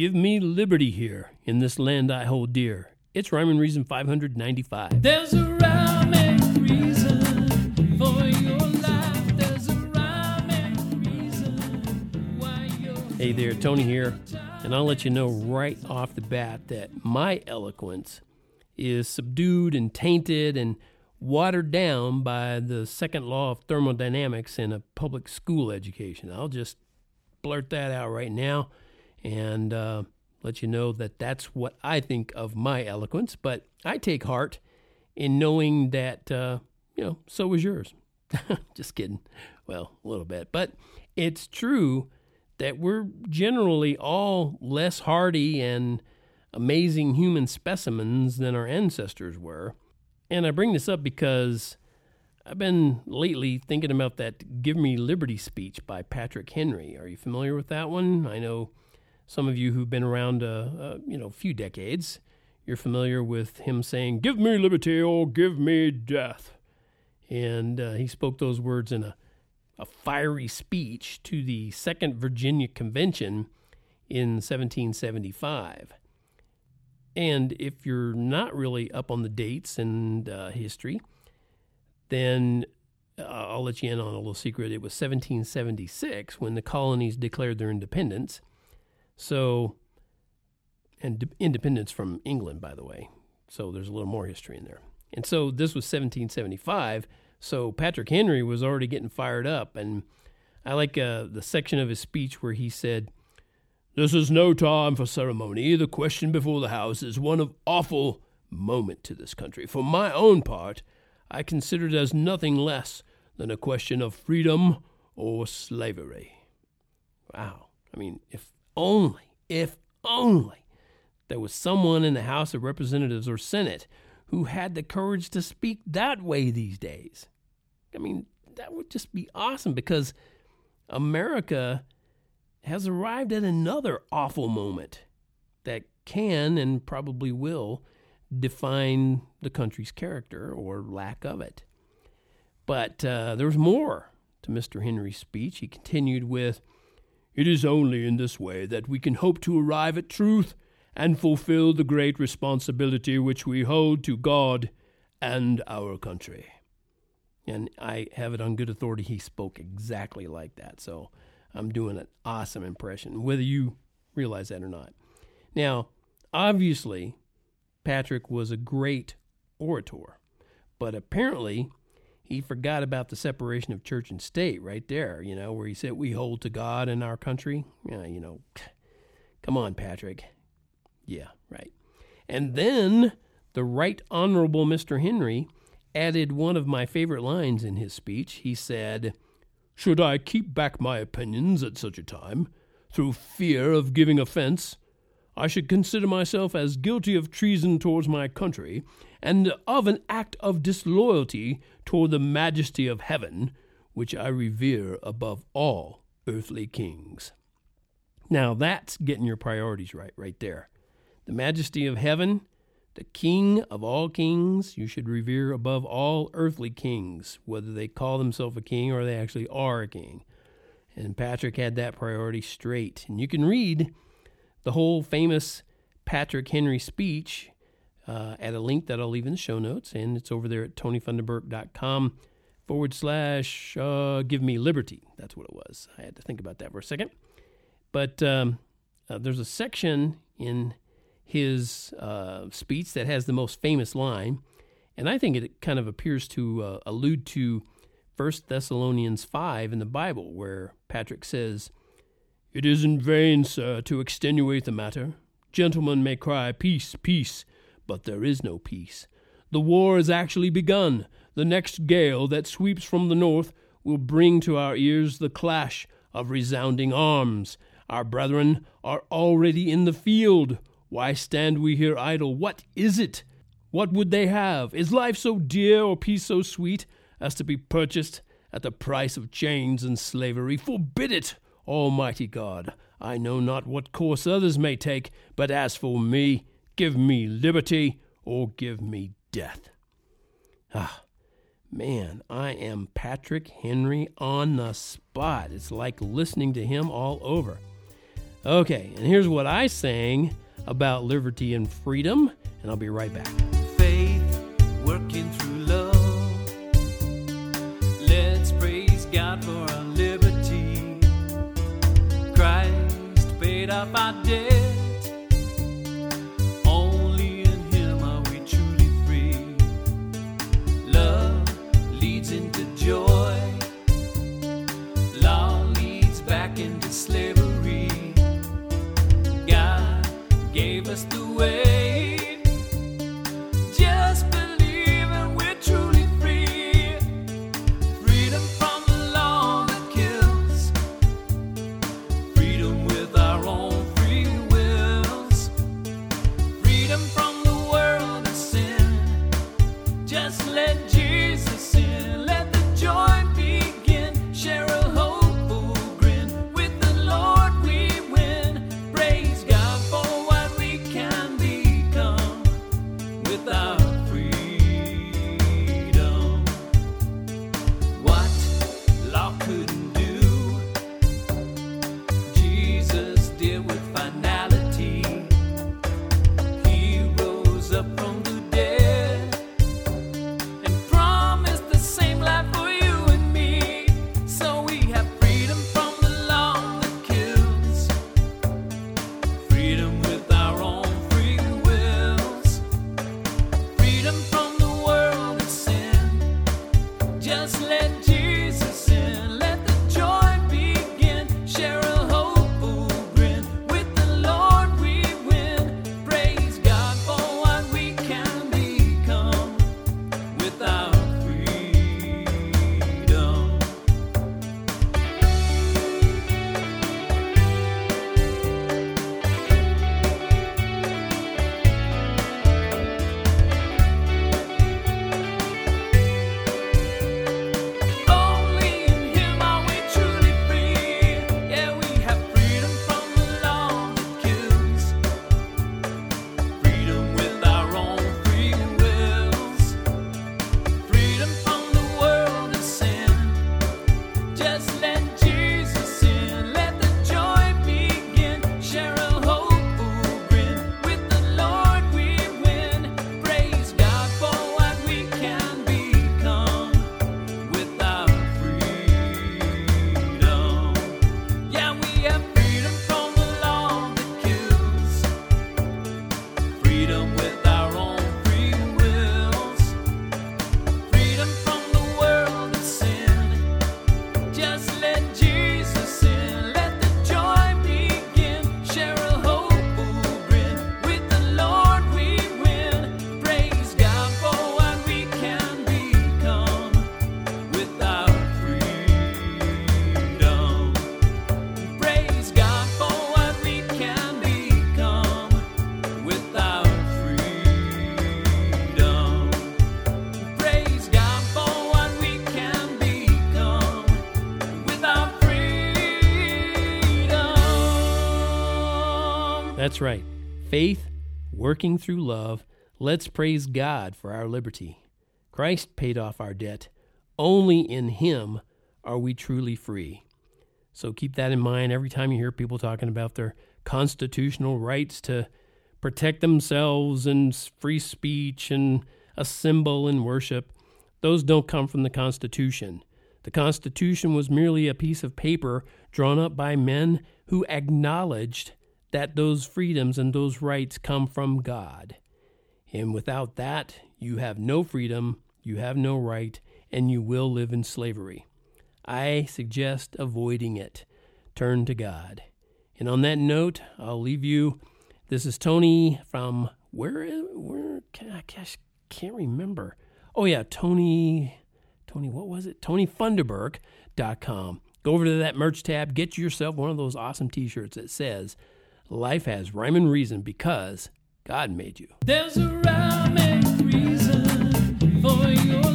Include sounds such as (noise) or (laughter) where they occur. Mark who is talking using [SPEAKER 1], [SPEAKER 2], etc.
[SPEAKER 1] Give me liberty here in this land I hold dear. It's Rhyme and Reason 595.
[SPEAKER 2] There's a rhyme and reason for your life. There's a rhyme and reason why you're
[SPEAKER 1] Hey there, Tony here, and I'll let you know right off the bat that my eloquence is subdued and tainted and watered down by the second law of thermodynamics in a public school education. I'll just blurt that out right now and uh, let you know that that's what I think of my eloquence, but I take heart in knowing that, uh, you know, so is yours. (laughs) just kidding. Well, a little bit. But it's true that we're generally all less hardy and amazing human specimens than our ancestors were. And I bring this up because I've been lately thinking about that Give Me Liberty speech by Patrick Henry. Are you familiar with that one? I know some of you who've been around a, a you know, few decades, you're familiar with him saying, Give me liberty or give me death. And uh, he spoke those words in a, a fiery speech to the Second Virginia Convention in 1775. And if you're not really up on the dates and uh, history, then uh, I'll let you in on a little secret. It was 1776 when the colonies declared their independence. So, and independence from England, by the way. So there's a little more history in there. And so this was 1775. So Patrick Henry was already getting fired up. And I like uh, the section of his speech where he said, this is no time for ceremony. The question before the House is one of awful moment to this country. For my own part, I consider it as nothing less than a question of freedom or slavery. Wow. I mean, if only, if only there was someone in the House of Representatives or Senate who had the courage to speak that way these days. I mean, that would just be awesome because America has arrived at another awful moment that can and probably will define the country's character or lack of it. But uh, there's more to Mr. Henry's speech. He continued with It is only in this way that we can hope to arrive at truth and fulfill the great responsibility which we hold to God and our country. And I have it on good authority he spoke exactly like that. So I'm doing an awesome impression, whether you realize that or not. Now, obviously, Patrick was a great orator, but apparently he forgot about the separation of church and state right there, you know, where he said, We hold to God and our country. Yeah, you know, (sighs) come on, Patrick. Yeah, right. And then the Right Honorable Mr. Henry added one of my favorite lines in his speech. He said, should I keep back my opinions at such a time, through fear of giving offence, I should consider myself as guilty of treason towards my country, and of an act of disloyalty toward the majesty of heaven, which I revere above all earthly kings. Now that's getting your priorities right, right there. The majesty of heaven, the king of all kings, you should revere above all earthly kings, whether they call themselves a king or they actually are a king. And Patrick had that priority straight. And you can read the whole famous Patrick Henry speech uh, at a link that I'll leave in the show notes. And it's over there at tonyfunderburk.com forward slash uh, give me liberty. That's what it was. I had to think about that for a second. But um, uh, there's a section in his uh, speech that has the most famous line, and I think it kind of appears to uh, allude to 1 Thessalonians 5 in the Bible, where Patrick says, It is in vain, sir, to extenuate the matter. Gentlemen may cry, Peace, peace, but there is no peace. The war is actually begun. The next gale that sweeps from the north will bring to our ears the clash of resounding arms. Our brethren are already in the field. Why stand we here idle? What is it? What would they have? Is life so dear or peace so sweet as to be purchased at the price of chains and slavery? Forbid it, Almighty God. I know not what course others may take, but as for me, give me liberty or give me death. Ah, man, I am Patrick Henry on the spot. It's like listening to him all over. Okay, and here's what I sang about liberty and freedom, and I'll be right back.
[SPEAKER 2] faith working through love. Let's praise God for our liberty. Christ paid our
[SPEAKER 1] That's right. Faith working through love. Let's praise God for our liberty. Christ paid off our debt. Only in Him are we truly free. So keep that in mind every time you hear people talking about their constitutional rights to protect themselves and free speech and assemble and worship. Those don't come from the Constitution. The Constitution was merely a piece of paper drawn up by men who acknowledged that those freedoms and those rights come from God. And without that, you have no freedom, you have no right, and you will live in slavery. I suggest avoiding it. Turn to God. And on that note, I'll leave you. This is Tony from where? Where? Can I gosh, can't remember. Oh yeah, Tony. Tony, what was it? TonyFunderburk.com. Go over to that merch tab. Get yourself one of those awesome T-shirts that says "Life has rhyme and reason because God made you."
[SPEAKER 2] There's a rhyme and reason for your